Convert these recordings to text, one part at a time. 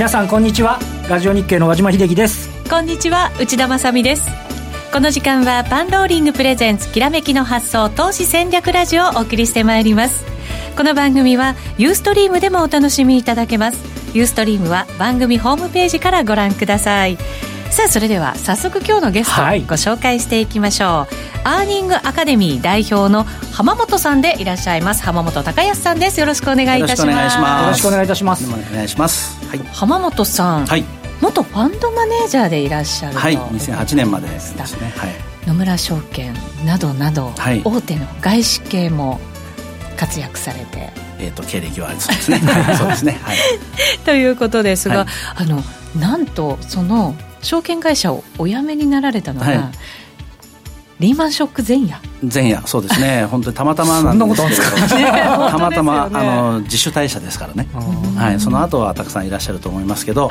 皆さんこんにちは。ラジオ日経の和島秀樹です。こんにちは内田まさです。この時間はパンローリングプレゼンツきらめきの発想投資戦略ラジオをお送りしてまいります。この番組はユーストリームでもお楽しみいただけます。ユーストリームは番組ホームページからご覧ください。さあそれでは早速今日のゲスト、はい、ご紹介していきましょう。アーニングアカデミー代表の浜本さんでいらっしゃいます。浜本隆康さんです。よろしくお願いいたします。よろしくお願いいたします。お願いします、はい、浜本さん、はい、元ファンドマネージャーでいらっしゃるはい。2008年までですね、はい、野村証券などなど、はい、大手の外資系も活躍されて。えーと、経歴はそうですね。そうですね、はい、ということですが、はい、あのなんとその証券会社をお辞めになられたのが、はい、リーマンショック前夜。前夜。そうですね。本当にたまたまなんですけど たまたま、ね、あの自主退社ですからね、はい、その後はたくさんいらっしゃると思いますけど、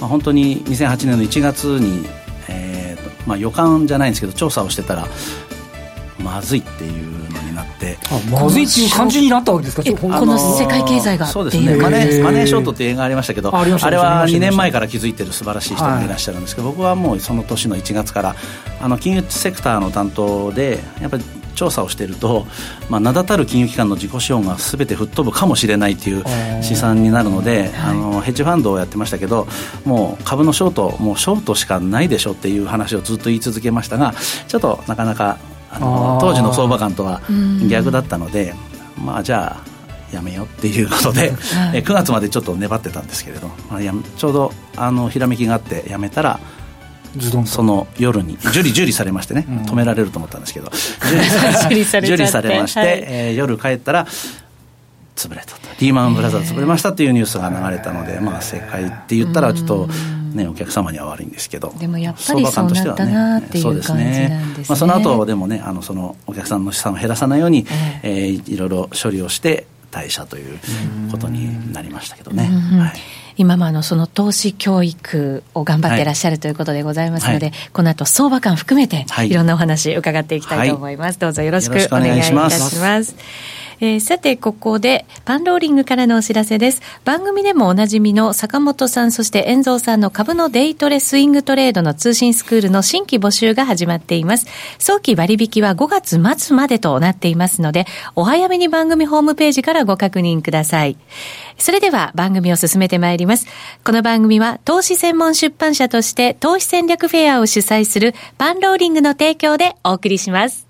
まあ、本当に2008年の1月に、えーまあ、予感じゃないんですけど調査をしてたらまずいっていうなって。まずいっていう感じになったわけですか？この世界経済が。そうですね。マネーマネーショートっていう映画ありましたけどあれは2年前から気づいてる素晴らしい人がい。らっしゃるんですけど、僕はもうその年の1月からあの金融セクターの担当でやっぱり調査をしていると、まあ、名だたる金融機関の自己資本がすべて吹っ飛ぶかもしれないという試算になるので、あのヘッジファンドをやってましたけどもう株のショートもうショートしかないでしょっていう話をずっと言い続けましたがちょっとなかなかあの当時の相場感とは逆だったので、まあじゃあやめようっていうことで、はい、9月までちょっと粘ってたんですけれど、まあ、やちょうどあのひらめきがあってやめたらその夜に 受理受理されましてね、止められると思ったんですけど 受理されまして、はい、えー、夜帰ったら潰れたと。リーマンブラザーズ潰れましたっていうニュースが流れたので、まあ正解って言ったらちょっとね、お客様には悪いんですけどでもやっぱりそうなったなっていう感じなんですね、ね、まあ、その後でもねあのそのお客さんの資産を減らさないように、えー、えー、いろいろ処理をして退社ということになりましたけどね。はい。今もあのその投資教育を頑張っていらっしゃるということでございますので、はい、この後相場感含めてい。ろんなお話伺っていきたいと思います、はい、どうぞよろしくお願いいたしますえー、さて、ここで、パンローリングからのお知らせです。番組でもおなじみの坂本さん、そして遠蔵さんの株のデイトレスイングトレードの通信スクールの新規募集が始まっています。早期割引は5月末までとなっていますので、お早めに番組ホームページからご確認ください。それでは番組を進めてまいります。この番組は投資専門出版社として投資戦略フェアを主催するパンローリングの提供でお送りします。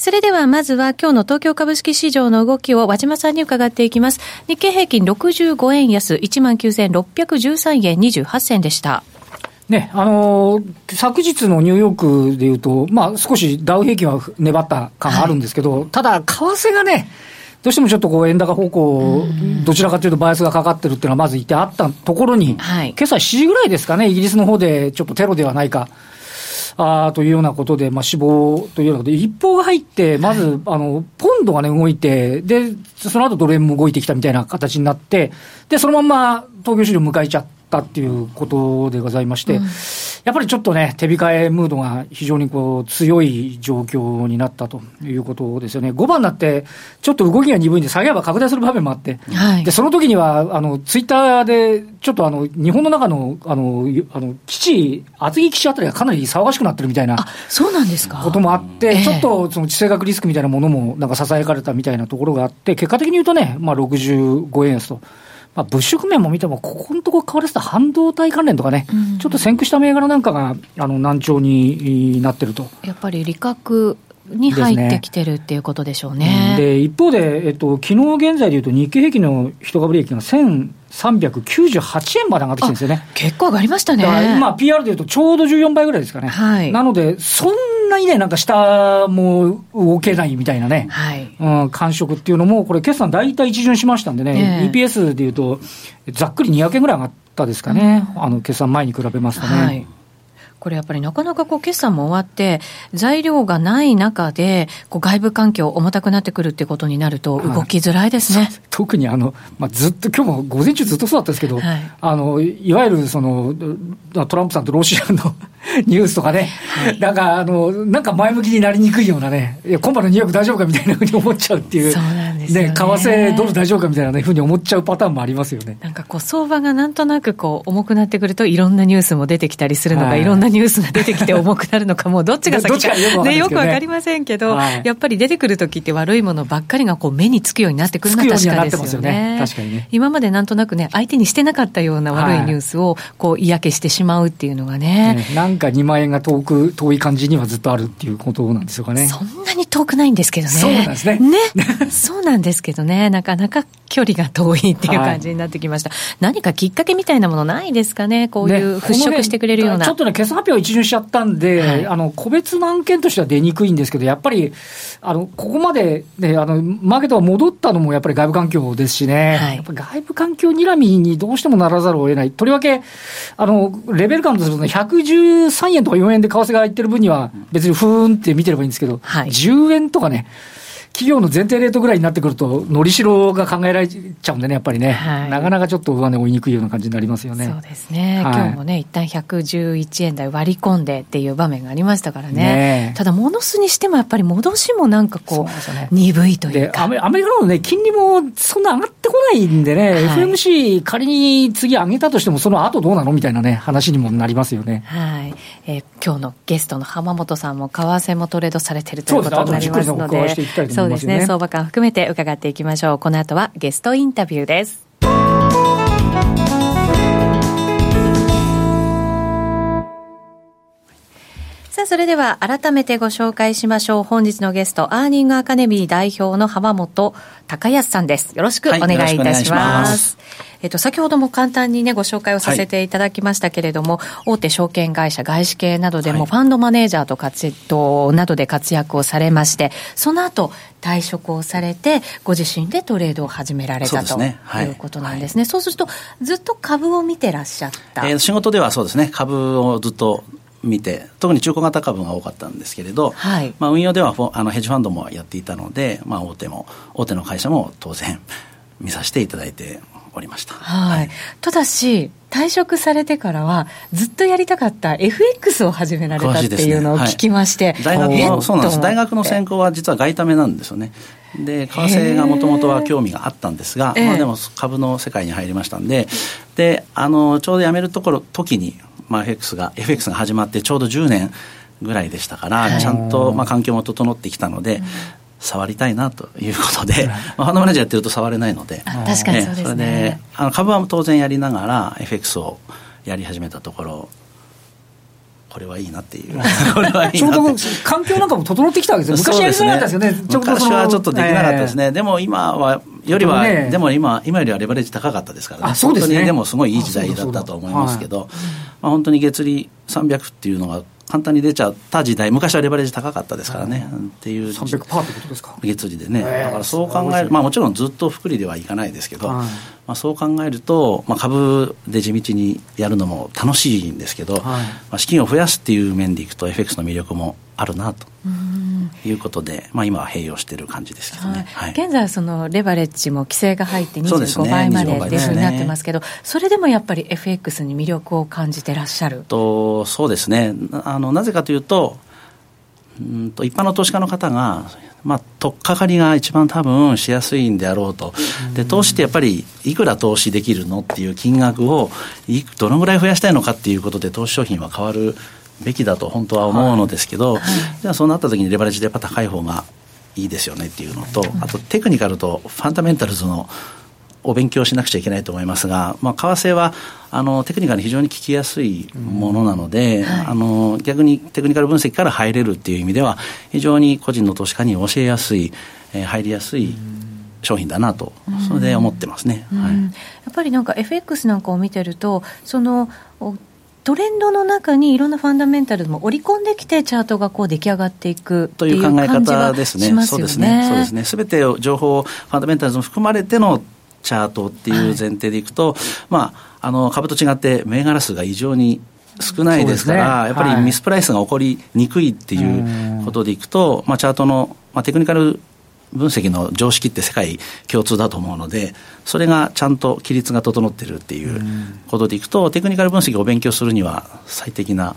それではまずは今日の東京株式市場の動きを和島さんに伺っていきます。日経平均65円安、19,613円28銭でした。ね、あのー、昨日のニューヨークでいうと、まあ少しダウ平均は粘った感があるんですけど、はい、ただ、為替がね、どうしてもちょっとこう円高方向、どちらかというとバイアスがかかってるっていうのはまずいてあったところに、はい、今朝7時ぐらいですかね、イギリスの方でちょっとテロではないか。あというようなことで、まあ、死亡というようなことで、一報が入って、まず、はい、あの、ポンドがね、動いて、で、その後ドル円も動いてきたみたいな形になって、で、そのまま東京市場迎えちゃったっていうことでございまして、うんやっぱりちょっとね、手控えムードが非常にこう強い状況になったということですよね。5番になって、ちょっと動きが鈍いんで、下げ幅拡大する場面もあって、はい、でその時にはあのツイッターで、ちょっとあの日本の中のあのあの基地、厚木基地あたりがかなり騒がしくなってるみたいなそうなんですか？こともあって、ちょっとその地政学リスクみたいなものもなんかささやかれたみたいなところがあって、結果的に言うとね、まあ、65円安と。まあ、物色面も見ても、ここのところ変わらせた半導体関連とかね、うん、ちょっと先駆した銘柄なんかがあの難聴になってると。やっぱり利確に入ってきてるっていうことでしょうね。で、ね、一方で、えっと昨日現在でいうと、日経平均の一株利益が1398円まで上がってきてるんですよね。結構上がりましたね。今、PR でいうとちょうど14倍ぐらいですかね。はい、なので、そんなにね、なんか下も動けないみたいなね、はい。うん、感触っていうのも、これ、決算大体一巡しましたんでね、えー、EPS でいうと、ざっくり200円ぐらい上がったですかね、うん、あの決算前に比べますとね。はいこれやっぱりなかなかこう決算も終わって、材料がない中で、こう外部環境重たくなってくるってことになると、動きづらいですね、はい、特にあの、まあ、ずっと、今日も午前中ずっとそうだったんですけど、はい、あのいわゆるそのトランプさんとロシアの ニュースとかね、はい、なんか、あの、なんか前向きになりにくいようなね、いや、今晩のニューヨーク大丈夫かみたいなふうに思っちゃうっていう。そうなんですね。ね、為替ドル大丈夫かみたいな、ね、ふうに思っちゃうパターンもありますよね。なんかこう、相場がなんとなくこう、重くなってくると、いろんなニュースも出てきたりするのか、はい、いろんなニュースが出てきて重くなるのか、もうどっちが先か、かね、よくわかりませんけど、はい、やっぱり出てくるときって悪いものばっかりがこう目につくようになってくるのは確かですよね。確かにね。今までなんとなくね、相手にしてなかったような悪いニュースを、こう、嫌気してしまうっていうのがね。ねなんか2万円が遠く、遠い感じにはずっとあるっていうことなんでしょうかね。そんなに遠くないんですけどね。そうなんですね。ね。そうなんですけどね、なかなか距離が遠いっていう感じになってきました。はい、何かきっかけみたいなものないですかね、こういう払拭してくれるような。ね、ちょっとね、決算発表を一巡しちゃったんで、はい、あの個別の案件としては出にくいんですけど、やっぱり、あのここまで、ね、あのマーケットが戻ったのもやっぱり外部環境ですしね、はい、やっぱ外部環境睨みにどうしてもならざるを得ない、とりわけ、あのレベル感とすると、ね、113円とか4円で為替が入ってる分には、別にふーんって見てればいいんですけど、はい、10円とかね、企業の前提レートぐらいになってくると、のりしろが考えられちゃうんでね、やっぱりね、はい、なかなかちょっと上値追いにくいような感じになりますよね。そうですね、はい、今日もね、一旦111円台割り込んでっていう場面がありましたからね、ねただ、戻すにしてもやっぱり戻しもなんかこう、うね、鈍いというか。アメリカのね、金利もそんな上がってこないんでね、はい、FMC、仮に次上げたとしても、その後どうなのみたいなね、話にもなりますよね。はい、えー、今日のゲストの浜本さんも、為替もトレードされてるということになりますので、そうですね、相場感含めて伺っていきましょう。この後はゲストインタビューです。さあ、それでは改めてご紹介しましょう。本日のゲスト、アーニングアカデミー代表の浜本隆康さんです。よろしくお願いいたします。はいえっと、先ほども簡単にね、ご紹介をさせていただきましたけれども、はい、大手証券会社、外資系などでも、ファンドマネージャーと活動などで活躍をされまして、その後、退職をされて、ご自身でトレードを始められたと、ね。はい、いうことなんですね。そうすると、ずっと株を見てらっしゃった。えー、仕事ではそうですね、株をずっと見て特に中古型株が多かったんですけれど、はい、まあ、運用ではあのヘッジファンドもやっていたので、まあ、大手も大手の会社も当然見させていただいておりました。はい。はい、ただし、退職されてからは、ずっとやりたかった FX を始められたっていうのを聞きまして、ね。はい、大学の、そうなんです。大学の専攻は実は外為なんですよね。で、為替がもともとは興味があったんですが、まあでも株の世界に入りましたんで、で、あの、ちょうど辞めるところ、時に、まあ FX が、FX が始まってちょうど10年、ぐらいでしたから、ちゃんと、まあ、環境も整ってきたので、触りたいなということで、まあ、ファンドマネージャーやってると触れないので、確かにそうですね。それで、あの株は当然やりながら、FX をやり始めたところ、これはいいなっていう。これはいいちょうど環境なんかも整ってきたわけですよ。昔やりづらかったですよね。昔はちょっとできなかったですね。えー、でも今は、よりは、ね、でも今、今よりはレバレッジ高かったですからね。そうですね。本当にでもすごいいい時代だったと思いますけど、まあ本当に月利300っていうのが簡単に出ちゃった時代、昔はレバレッジ高かったですからね、うん、っていう。300%ってことですか。月利でね。だからそう考える、まあもちろんずっと福利ではいかないですけど、はい、まあそう考えると、まあ株で地道にやるのも楽しいんですけど、はい、まあ資金を増やすっていう面でいくと FX の魅力もあるなと。いうことで、まあ、今は併用している感じですけどね、はい、現在はそのレバレッジも規制が入って25倍までっていうふうになってますけど、それでもやっぱり FX に魅力を感じてらっしゃる？とそうですね。あのなぜかというとうんと一般の投資家の方がまあ、取っかかりが一番多分しやすいんであろうと、で投資ってやっぱりいくら投資できるのっていう金額をいどのぐらい増やしたいのかっていうことで投資商品は変わるべきだと本当は思うのですけど、はい。はい、じゃあそうなった時にレバレッジでやっぱ高い方がいいですよねっていうのと、あとテクニカルとファンダメンタルズのお勉強しなくちゃいけないと思いますが、まあ、為替はあのテクニカルに非常に聞きやすいものなので、はい、あの逆にテクニカル分析から入れるっていう意味では非常に個人の投資家に教えやすい、えー、入りやすい商品だなと、それで思ってますね、はい、やっぱりなんか FX なんかを見てるとそのトレンドの中にいろんなファンダメンタルも織り込んできて、チャートがこう出来上がっていくという考え方ですね。そうですね。そうですね。すべて情報、ファンダメンタルズも含まれてのチャートっていう前提でいくと、はい、まあ、あの、株と違って銘柄数が異常に少ないですから、ね、やっぱりミスプライスが起こりにくいっていうことでいくと、はい、まあ、チャートの、まあ、テクニカル分析の常識って世界共通だと思うので、それがちゃんと規律が整ってるっていうことでいくと、テクニカル分析を勉強するには最適な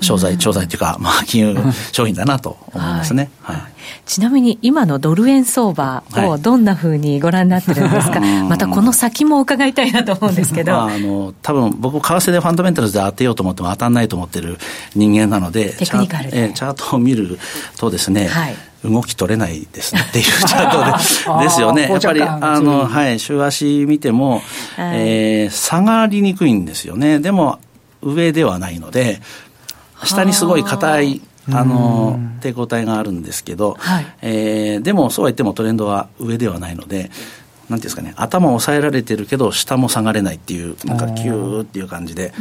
商材、商材というか、まあ、金融商品だなと思いますね。はい、はい、ちなみに今のドル円相場をどんなふうにご覧になってるんですか、はい、またこの先も伺いたいなと思うんですけど。まあ、あの多分僕、為替でファンダメンタルズで当てようと思っても当たらないと思ってる人間なので、テクニカルで。チャートを見るとですね、はい動き取れないですねっていうチャ ートでですよね。やっぱり、あの、はい、週足見ても、はい、えー、下がりにくいんですよね。でも、上ではないので、下にすごい硬い、あの、抵抗体があるんですけど、はい、えー、でもそうは言ってもトレンドは上ではないので、なんていうんですかね、頭を抑えられてるけど、下も下がれないっていう、なんかキューっていう感じで、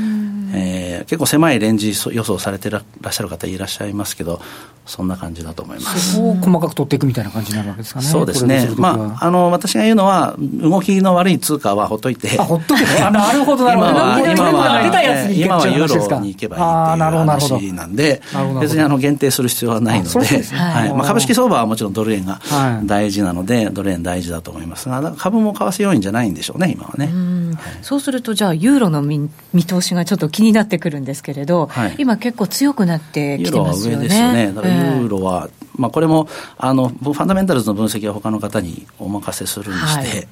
えー、結構狭いレンジ予想されてらっしゃる方いらっしゃいますけど、そんな感じだと思います。そこを細かく取っていくみたいな感じになるわけですかね。そうですね。まあ、あの、私が言うのは、動きの悪い通貨はほっといて。あ、ほっとけあ、なるほど、なるほど。今は、今は、今はユーロに行けばいいっていう話なんで、別にあの、限定する必要はないので、はい。まあ、株式相場はもちろんドル円が大事なので、ドル円大事だと思いますが、株も為替要因じゃないんでしょうね、今はね。そうすると、じゃあ、ユーロの見見通しがちょっと気になってくるんですけれど、今結構強くなってきてますよね。ユーロは上ですよね。だからユーロは、まあ、これもあのファンダメンタルズの分析は他の方にお任せするにして、はい、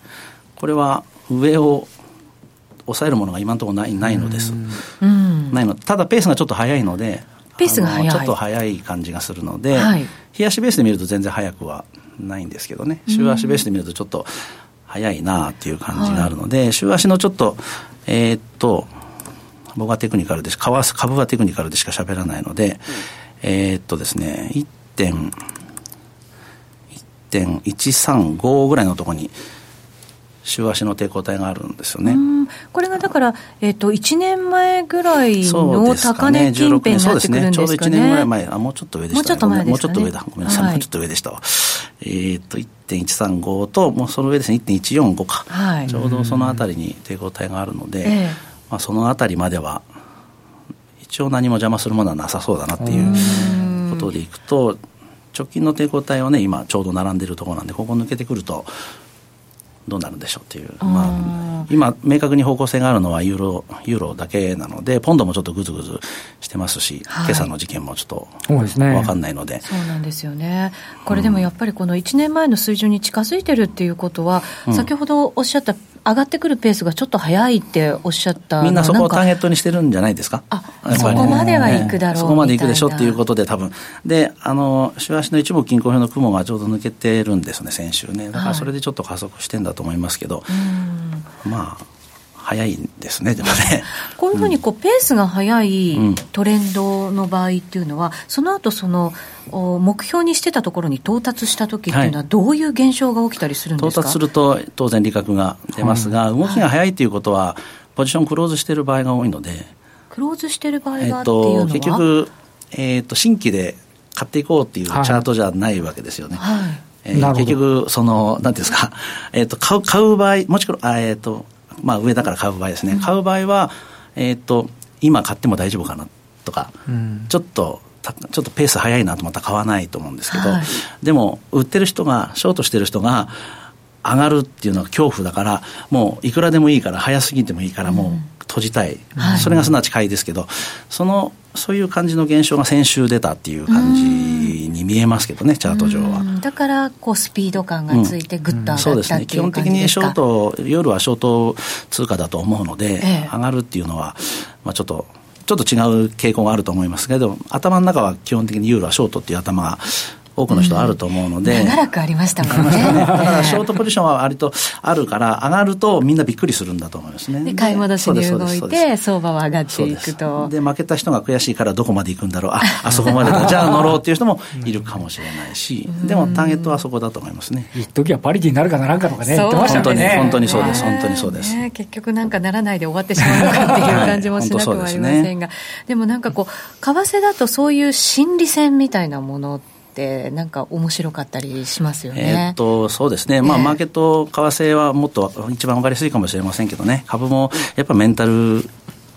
これは上を抑えるものが今のところないないのです、ないの。ただペースがちょっと速いのでペースが速い。ちょっと速い感じがするので、はい、日足ベースで見ると全然速くはないんですけどね。週足ベースで見るとちょっと速いなっていう感じがあるので、はい、週足のちょっとえー、っと僕はテクニカルで株はテクニカルでしか喋らないので、えー、っとですね1.135ぐらいのところに週足の抵抗体があるんですよね。これがだから、えっ、ー、と、1年前ぐらいの高値近辺になってくるんですかね。ね。ちょうど1年ぐらい前、あ、もうちょっと上でした、ね、もうちょっと前です、ね、もうちょっと上だ。ごめんなさい。はい、もうちょっと上でしたわ。えっ、ー、と、1.135と、もうその上ですね、1.145か。はい。ちょうどそのあたりに抵抗体があるので、えー、まあ、そのあたりまでは、一応何も邪魔するものはなさそうだなっていうことでいくと、直近の抵抗体はね今ちょうど並んでるところなんでここ抜けてくるとどうなるんでしょうっていう、まあ、今、明確に方向性があるのはユーロユーロだけなので、ポンドもちょっとぐずぐずしてますし、はい、今朝の事件もちょっと分かんないので、そうなんですよね、これでもやっぱり、この1年前の水準に近づいてるっていうことは、うん、先ほどおっしゃった上がってくるペースがちょっと早いっておっしゃったみんなそこをターゲットにしてるんじゃないですか？あそこまではいくだろう、そこまでいくでしょっていうことで、多分であの週足の一部均衡表の雲がちょうど抜けてるんですね、先週ね。だからそれでちょっと加速してんだと思いますけど、はい、まあ。早いですね、でもね。こういうふうにこう、ペースが速いトレンドの場合っていうのは、その後その目標にしてたところに到達した時っていうのは、どういう現象が起きたりするんですか、到達すると、当然、利確が出ますが、動きが速いということは、ポジションクローズしている場合が多いので、クローズしている場合がっていうのは、結局、えーと、新規で買っていこうっていうチャートじゃないわけですよね。はい。えー、結局、その、なんていうんですか、えっ、ー、と、買う、買う場合、もちろん、えっ、ー、と、まあ、上だから買う場合ですね、うん、買う場合は、えーと、今買っても大丈夫かなとか、うん、ちょっとちょっとペース早いなと思ったら買わないと思うんですけど、はい、でも売ってる人がショートしてる人が上がるっていうのは恐怖だからもういくらでもいいから早すぎてもいいからもう閉じたい、うんはい、それがすなわち買いですけどそのそういう感じの現象が先週出たっていう感じに見えますけどね、チャート上は。だからこうスピード感がついて、ぐっと上がった、うん、そうですね、基本的にショート、夜はショート通貨だと思うので、ええ、上がるっていうのは、まあ、ちょっと。ちょっと違う傾向があると思いますけど、頭の中は基本的にユーロはショートっていう頭が多くの人あると思うので、うん、長らくありましたもん ね。だからショートポジションは割とあるから上がるとみんなびっくりするんだと思いますね。で買い戻しに動いて相場は上がっていくと。で負けた人が悔しいからどこまで行くんだろう。あ あそこまでだ。じゃあ乗ろうっていう人もいるかもしれないし、でもターゲットはそこだと思いますね。一時はパリティになるかならんかとかね言ってましたね。本当にそうです本当にそうです、ね、結局なんかならないで終わってしまうのかっていう感じもしなくはありませんが、はい。でね、でもなんかこう為替だとそういう心理戦みたいなものってってなんか面白かったりしますよね。えっとそうですね、まあ、マーケット為替はもっと一番分かりやすいかもしれませんけどね。株もやっぱメンタル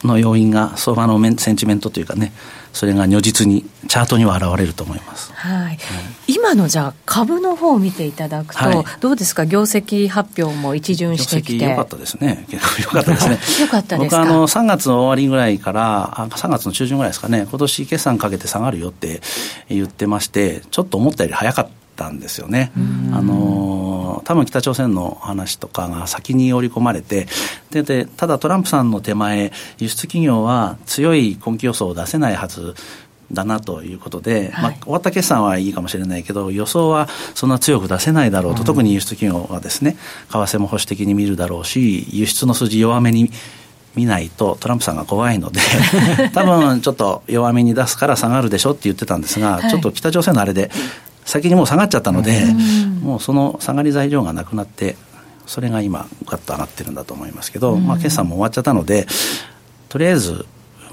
の要因が相場のセンチメントというかねそれが如実にチャートには現れると思います、はい、今のじゃあ株の方を見ていただくと、はい、どうですか？業績発表も一巡してきて。良かったですね。よかったですね。よかったです僕あの3月の終わりぐらいから3月の中旬ぐらいですかね。今年決算かけて下がるよって言ってましてちょっと思ったより早かったんですよね。あの多分北朝鮮の話とかが先に織り込まれてででただトランプさんの手前輸出企業は強い今期予想を出せないはずだなということで、はい、まあ、終わった決算はいいかもしれないけど、予想はそんな強く出せないだろうと、うん、特に輸出企業はですね、為替も保守的に見るだろうし、輸出の数字弱めに見ないとトランプさんが怖いので 多分ちょっと弱めに出すから下がるでしょって言ってたんですが、はい、ちょっと北朝鮮のあれで先にもう下がっちゃったので、もうその下がり材料がなくなってそれが今ガッと上がってるんだと思いますけど、まあ、決算も終わっちゃったのでとりあえず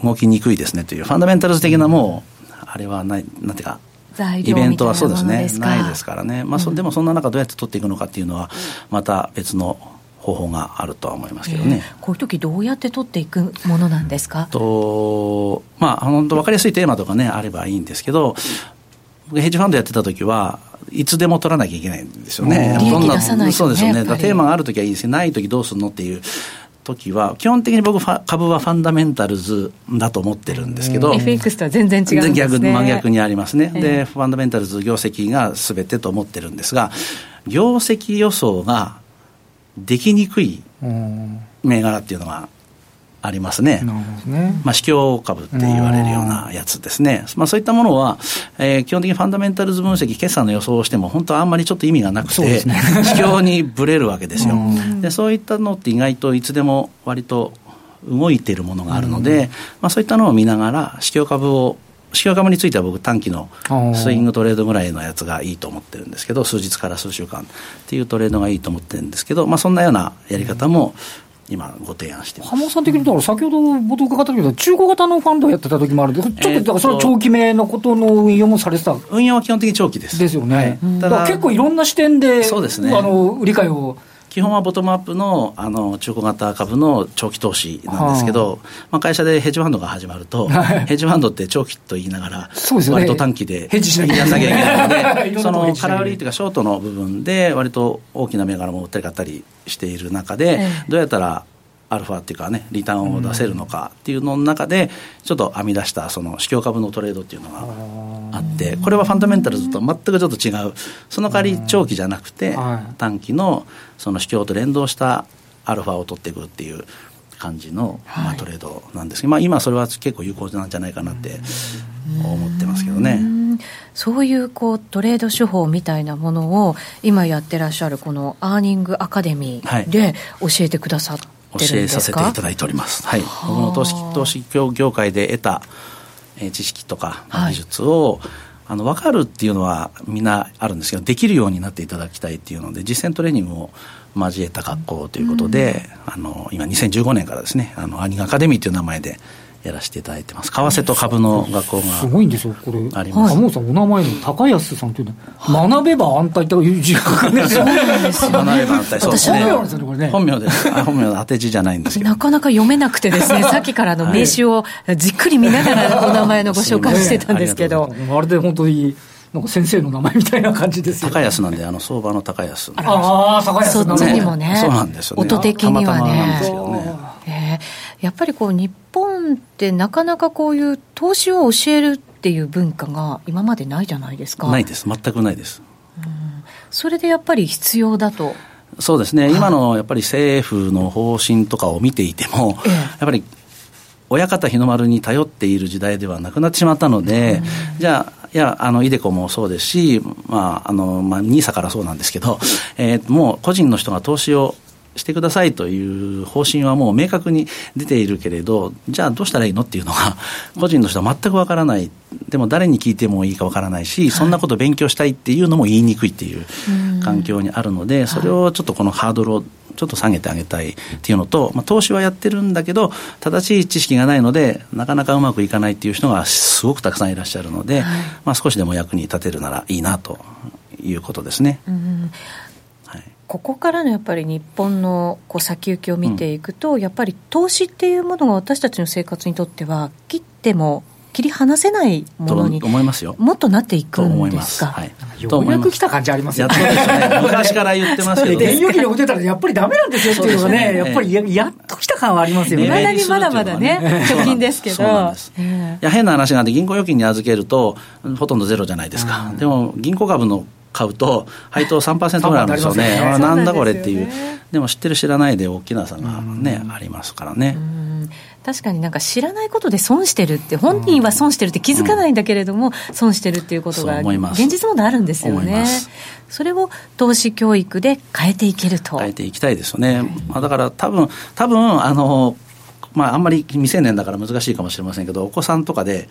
動きにくいですねというファンダメンタルズ的なもうあれはないなんていうかイベントはそうですね。ないですからね、まあそ、でもそんな中どうやって取っていくのかっていうのはまた別の方法があるとは思いますけどね、えー、こういう時どうやって取っていくものなんですか？とまあ本当分かりやすいテーマとかねあればいいんですけど僕ヘッジファンドやってた時はいつでも取らなきゃいけないんですよね。どんな、ね、そうですよね。テーマがある時はいいですよ。ない時どうするのっていう時は、基本的に僕、株はファンダメンタルズだと思ってるんですけど、FX とは全然違うんですね。真逆にありますね。で、ファンダメンタルズ、業績がすべてと思ってるんですが、業績予想ができにくい銘柄っていうのがありますね。ねまあ、市況株って言われるようなやつですね。まあ、そういったものは、えー、基本的にファンダメンタルズ分析、決算の予想をしても、本当はあんまりちょっと意味がなくて、ね、市況にぶれるわけですよ。で、そういったのって意外といつでも割と動いているものがあるので、まあ、そういったのを見ながら、市況株を市況株については僕短期のスイングトレードぐらいのやつがいいと思ってるんですけど数日から数週間っていうトレードがいいと思ってるんですけど、まあ、そんなようなやり方も今ご提案して浜本さん的に、だから先ほど冒頭伺ったけど、中古型のファンドをやってた時もあるんで、ちょっと、だからそれは長期目のことの運用もされてた？運用は基本的に長期です。ですよね。はい、だから結構いろんな視点で、そうですね。あの、売り買いを。基本はボトムアップのあの中古型株の長期投資なんですけど、はあ、まあ、会社でヘッジファンドが始まると、はい、ヘッジファンドって長期と言いながら、割と短期でヘッジしなきゃいけないので、その空売りというか、ショートの部分で、割と大きな銘柄も売ったり買ったりしている中で、どうやったらアルファっていうかね、リターンを出せるのかっていうのの中で、ちょっと編み出したその市況株のトレードっていうのがあって、これはファンダメンタルズと全くちょっと違う、その代わり長期じゃなくて、短期のその市況と連動したアルファを取っていくっていう感じの、まあ、トレードなんですけど、まあ、今それは結構有効なんじゃないかなって思ってますけどね。そういうこうトレード手法みたいなものを今やってらっしゃるこのアーニングアカデミーで教えてくださっ教えさせていただいております。はい、僕の投資投資業界で得た、えー、知識とか技術を、はい、あの分かるっていうのはみんなあるんですけどできるようになっていただきたいっていうので実践トレーニングを交えた学校ということで、うん、あの今2015年からですねあのアニガアカデミーという名前でやらせていただいてます。為替と株の学校がすごいんですよ、これ。あります。鴨さん、お名前の高安さんというのは、学べば安泰という字が 書くんですよ。学べば安泰、そうですね。本名ですね、これね。本名です。本名の当て字じゃないんですけど。なかなか読めなくてですね、さっきからの名刺をじっくり見ながらお名前のご紹介してたんですけど。あれで本当に。なんか先生の名前みたいな感じですよ、高安なんで、あの相場の高安。ああ、高安そっちにもね。そうなんですよね。音的にはね。たまたまねえー、やっぱりこう日本ってなかなかこういう投資を教えるっていう文化が今までないじゃないですか。ないです。全くないです、うん、それでやっぱり必要だと。そうですね、今のやっぱり政府の方針とかを見ていても、ええ、やっぱり親方日の丸に頼っている時代ではなくなってしまったので、うん、じゃあ、いや、あの、イデコもそうですし、まあ、あの、まあ、ニーサからそうなんですけど、えー、もう個人の人が投資をしてくださいという方針はもう明確に出ているけれど、じゃあどうしたらいいのっていうのが、個人の人は全くわからない、でも誰に聞いてもいいかわからないし、そんなこと勉強したいっていうのも言いにくいっていう環境にあるので、それをちょっとこのハードルをちょっと下げてあげたいっていうのと、まあ、投資はやってるんだけど、正しい知識がないので、なかなかうまくいかないっていう人がすごくたくさんいらっしゃるので、まあ、少しでも役に立てるならいいなということですね。うんここからのやっぱり日本のこう先行きを見ていくと、うん、やっぱり投資っていうものが私たちの生活にとっては切っても切り離せないものに思いますよもっとなっていくんですか？はい、ようやく来た感じありますよね。ね昔から言ってますけど、ね。電力に置いてたらやっぱりダメなんですよっていうのがね、やっぱりややっと来た感はありますよね。まだにまだまだね、貯金ですけど。いや変な話があって銀行預金に預けるとほとんどゼロじゃないですか。でも銀行株の買うと配当3%ぐらいあるんですよね。なんだこれっていう。でも知ってる知らないで大きな差がね、ありますからね。確かになんか知らないことで損してるって、本人は損してるって気づかないんだけれども、損してるっていうことが、現実問題あるんですよね。それを投資教育で変えていけると。変えていきたいですよね。まあ、だから多分、多分あの、まあ、あんまり未成年だから難しいかもしれませんけど、お子さんとかで、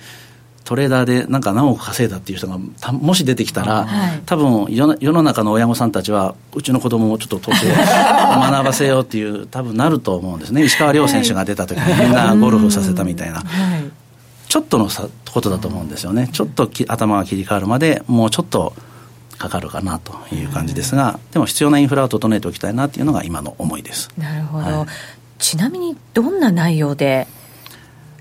トレーダーでなんか何億稼いだっていう人がもし出てきたら、はい、多分世世の中の親御さんたちはうちの子供をちょっと投資を学ばせようっていう多分なると思うんですね。石川遼選手が出た時にみんなゴルフさせたみたいな、はい、ちょっとのさことだと思うんですよね。ちょっとき頭が切り替わるまでもうちょっとかかるかなという感じですが、でも必要なインフラを整えておきたいなっていうのが今の思いです。なるほど、はい、ちなみにどんな内容で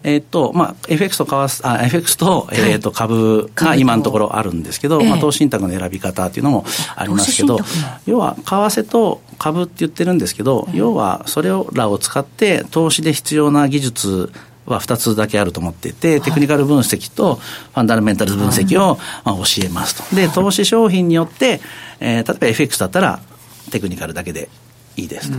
えっと、まあ、FX と為替、あ、FX と、えっと、株が今のところあるんですけど、まあ、投資信託の選び方っていうのもありますけど、要は、為替と株って言ってるんですけど、要は、それらを使って、投資で必要な技術、は2つだけあると思っていて、テクニカル分析とファンダメンタル分析をまあ教えますと。で、投資商品によって、えー、例えば FX だったらテクニカルだけでいいですと。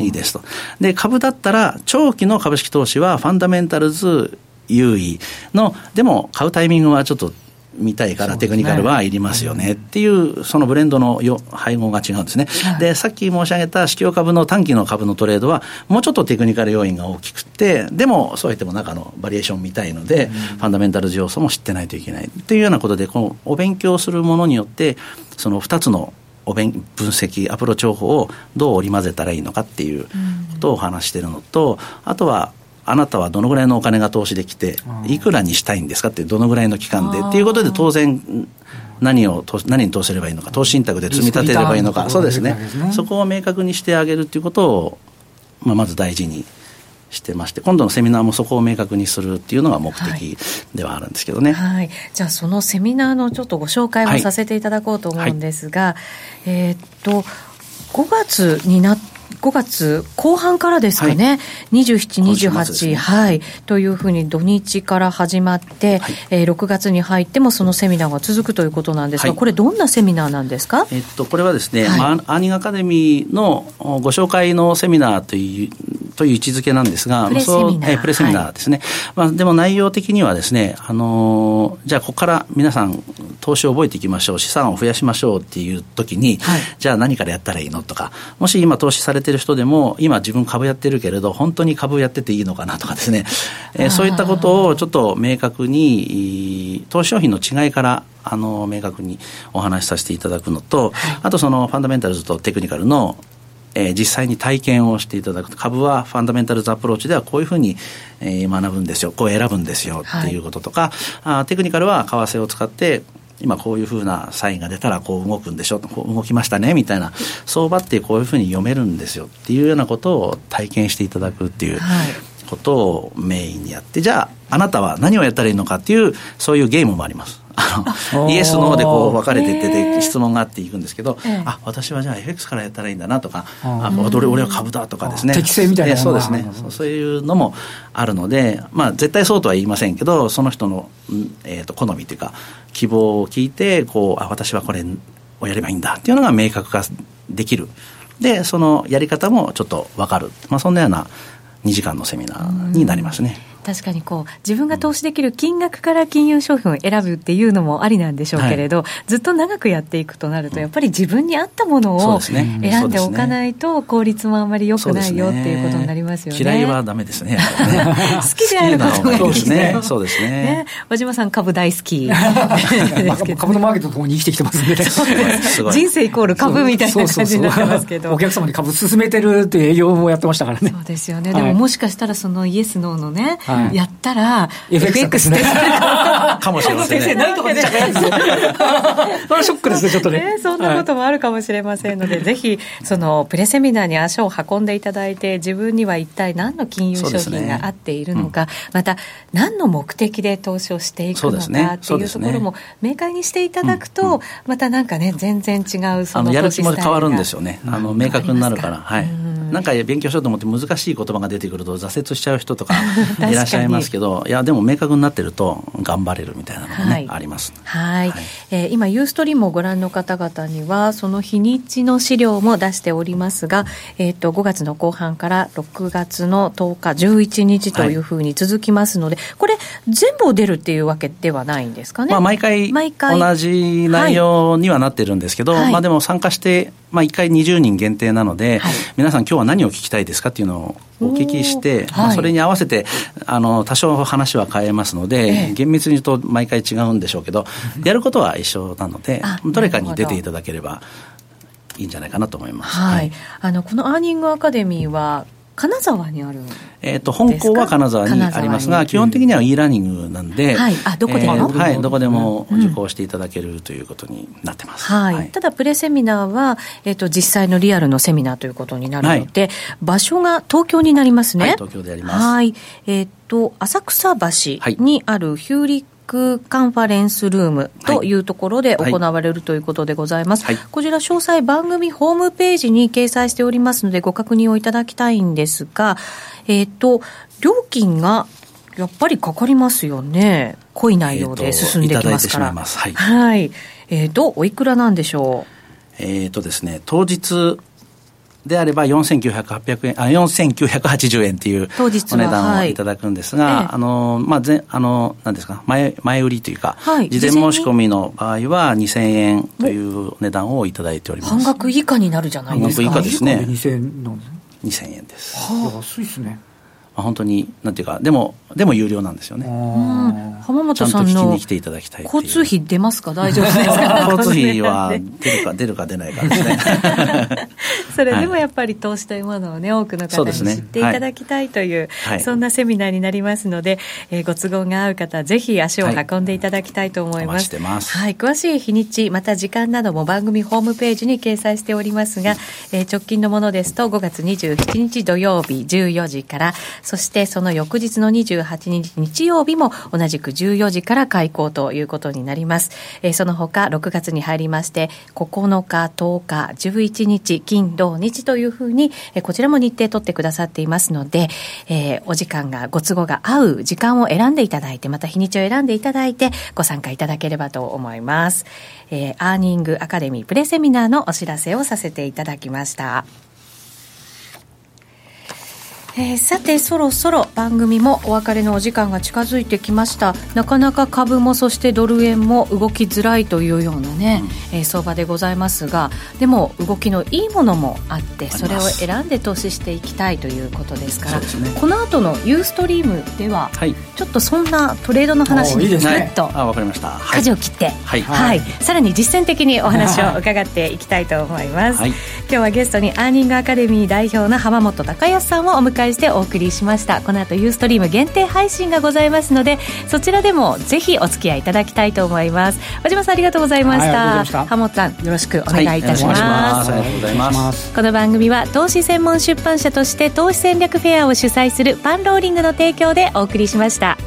いいですと。で、株だったら、長期の株式投資はファンダメンタルズ優位の、でも買うタイミングはちょっと見たいからテクニカルはいりますよねっていう、そのブレンドのよ配合が違うんですね。で、さっき申し上げた指標株の短期の株のトレードは、もうちょっとテクニカル要因が大きくて、でも、そう言っても中のバリエーション見たいので、ファンダメンタル要素も知ってないといけないっていうようなことで、このお勉強するものによって、その2つのお分析アプローチ方法をどう織り交ぜたらいいのかっていうことをお話しているのと、あとはあなたはどのぐらいのお金が投資できて、いくらにしたいんですかって、どのぐらいの期間でっていうことで、当然、何を何に投資すればいいのか、投資信託で積み立てればいいのか、そうですね、そこを明確にしてあげるっていうことを、まあ、まず大事にしてまして、今度のセミナーもそこを明確にするっていうのが目的ではあるんですけどね。はい、はい、じゃあ、そのセミナーのちょっとご紹介をさせていただこうと思うんですが、はい、えー、っと、5月になって、5月後半からですかね、はい、27、28、ね、はい、というふうに土日から始まって、はい、えー、6月に入ってもそのセミナーが続くということなんですが、はい、これ、どんなセミナーなんですか、えっと、これはですね、はい、アーニングアカデミーのご紹介のセミナーというという位置づけなんですが、プレセミナー,、えプレセミナーですね、まあ、でも内容的にはですね、あのじゃあ、ここから皆さん、投資を覚えていきましょう、資産を増やしましょうっていう時に、じゃあ何からやったらいいのとか、もし今、投資されてる人でも、今、自分株やってるけれど、本当に株やってていいのかなとかですね、えー、そういったことをちょっと明確に、投資商品の違いからあの明確にお話しさせていただくのと、あとそのファンダメンタルズとテクニカルのえー、実際に体験をしていただくと。株はファンダメンタルズアプローチではこういうふうに、えー、学ぶんですよ。こう選ぶんですよ。っていうこととか、はい、あテクニカルは為替を使って今こういうふうなサインが出たらこう動くんでしょ。こう動きましたね。みたいな。相場ってこういうふうに読めるんですよ。っていうようなことを体験していただくっていうことをメインにやって。じゃああなたは何をやったらいいのかっていうそういうゲームもあります。あのイエス、ノーでこう分かれていってて、質問があっていくんですけど、あ私はじゃあ FX からやったらいいんだなとか、あ俺俺は株だとかですね、適正みたいなそうですね。そういうのもあるので、まあ、絶対そうとは言いませんけど、その人の、えー、と好みというか、希望を聞いてこうあ、私はこれをやればいいんだっていうのが明確化できる。で、そのやり方もちょっと分かる。まあ、そんなような2時間のセミナーになりますね。確かにこう自分が投資できる金額から金融商品を選ぶっていうのもありなんでしょうけれど、はい、ずっと長くやっていくとなると、やっぱり自分に合ったものを選んでおかないと、効率もあんまり良くないよっていうことになりますよね。嫌いはダメですね。好きであることがいいですね。そうですね。ね和島さん株大好き。株のマーケットともに生きてきてますんで、人生イコール株みたいな感じになってますけど。お客様に株進めてるっていう営業もやってましたからね。そうですよね。でももしかしたらそのイエスノーのね、やったら、FX でかもしれませんね。先生、何とか出ちゃうやつ。それはショックですね、ちょっとね。そんなこともあるかもしれませんので、ぜひ、その、プレセミナーに足を運んでいただいて、自分には一体何の金融商品が合っているのか、また、何の目的で投資をしていくのかっていうところも明快にしていただくと、またなんかね、全然違う、そのやる気も変わるんですよね。あの、明確になるから。はい。なんか勉強しようと思って難しい言葉が出てくると挫折しちゃう人とかいらっしゃいますけどいやでも明確になってると頑張れるみたいなのがね、はい、あります。はい。はえー、今ユーストリームをご覧の方々にはその日にちの資料も出しておりますが、えーと、5月の後半から6月の10日11日というふうに続きますので、はい、これ全部出るっていうわけではないんですかね、まあ、毎回。同じ内容にはなってるんですけど、はい、まあ、でも参加してまあ、1回20人限定なので、はい、皆さん今日は何を聞きたいですかっていうのをお聞きして、まあ、それに合わせてあの多少話は変えますので、厳密に言うと毎回違うんでしょうけどやることは一緒なのでどれかに出ていただければいいんじゃないかなと思います。はい、あのこのアーニングアカデミーは金沢にあるえっ、と本校は金沢にありますが基本的には e ラーニングなんで、はい、あどこでも、えー、はいどこでも受講していただけるということになってます、はい、はい、ただプレセミナーは、えーと、実際のリアルのセミナーということになるので、はい、場所が東京になりますね、東京であります。はい。えっ、と浅草橋にあるヒューリックカンファレンスルームというところで行われるということでございます。はい、こちら詳細番組ホームページに掲載しておりますのでご確認をいただきたいんですが、えっ、ー、と、料金がやっぱりかかりますよね。濃い内容で進んできますから。はい。はい。えっ、ー、と、おいくらなんでしょう？えっ、ー、とですね、当日であれば4900円あ4980円っていうお値段をいただくんですが、はい、あのまあぜあのなんですか前前売りというか、はい、事前申し込みの場合は2000円という値段をいただいております。半額以下になるじゃないですか。半額以下ですね。2000円2000円です。はあ、安いですね。まあ、本当になんていうかでもでも有料なんですよね、浜本さんの交通費出ますか？大丈夫ですか？交通費は出るか出るか出ないかですね。それでもやっぱり投資というものをね多くの方に知っていただきたいという、そ、ね。はい、そんなセミナーになりますので、えー、ご都合が合う方ぜひ足を運んでいただきたいと思います、はい、はい、詳しい日にちまた時間なども番組ホームページに掲載しておりますが、えー、直近のものですと5月27日土曜日14時からそしてその翌日の28日日曜日も同じく14時から開講ということになります。えー、その他6月に入りまして9日、10日、11日、金、土、日というふうに、えー、こちらも日程取ってくださっていますので、えー、お時間がご都合が合う時間を選んでいただいて、また日にちを選んでいただいてご参加いただければと思います。えー、アーニングアカデミープレセミナーのお知らせをさせていただきました。えー、さてそろそろ番組もお別れのお時間が近づいてきました。なかなか株もそしてドル円も動きづらいというようなね、うん、えー、相場でございますがでも動きのいいものもあってそれを選んで投資していきたいということですから、ね、この後のユーストリームでは、はい、ちょっとそんなトレードの話にぐっと舵を切って、はい、はい、さらに実践的にお話を伺っていきたいと思います、はい、今日はゲストにアーニングアカデミー代表の浜本隆康さんをお迎えしてお送りしました。この後ユーストリーム限定配信がございますのでそちらでもぜひお付き合いいただきたいと思います。和島さんありがとうございました、はい、浜本さんよろしくお願いいたします、はい、ありがとうございます。この番組は投資専門出版社として投資戦略フェアを主催するパンローリングの提供でお送りしました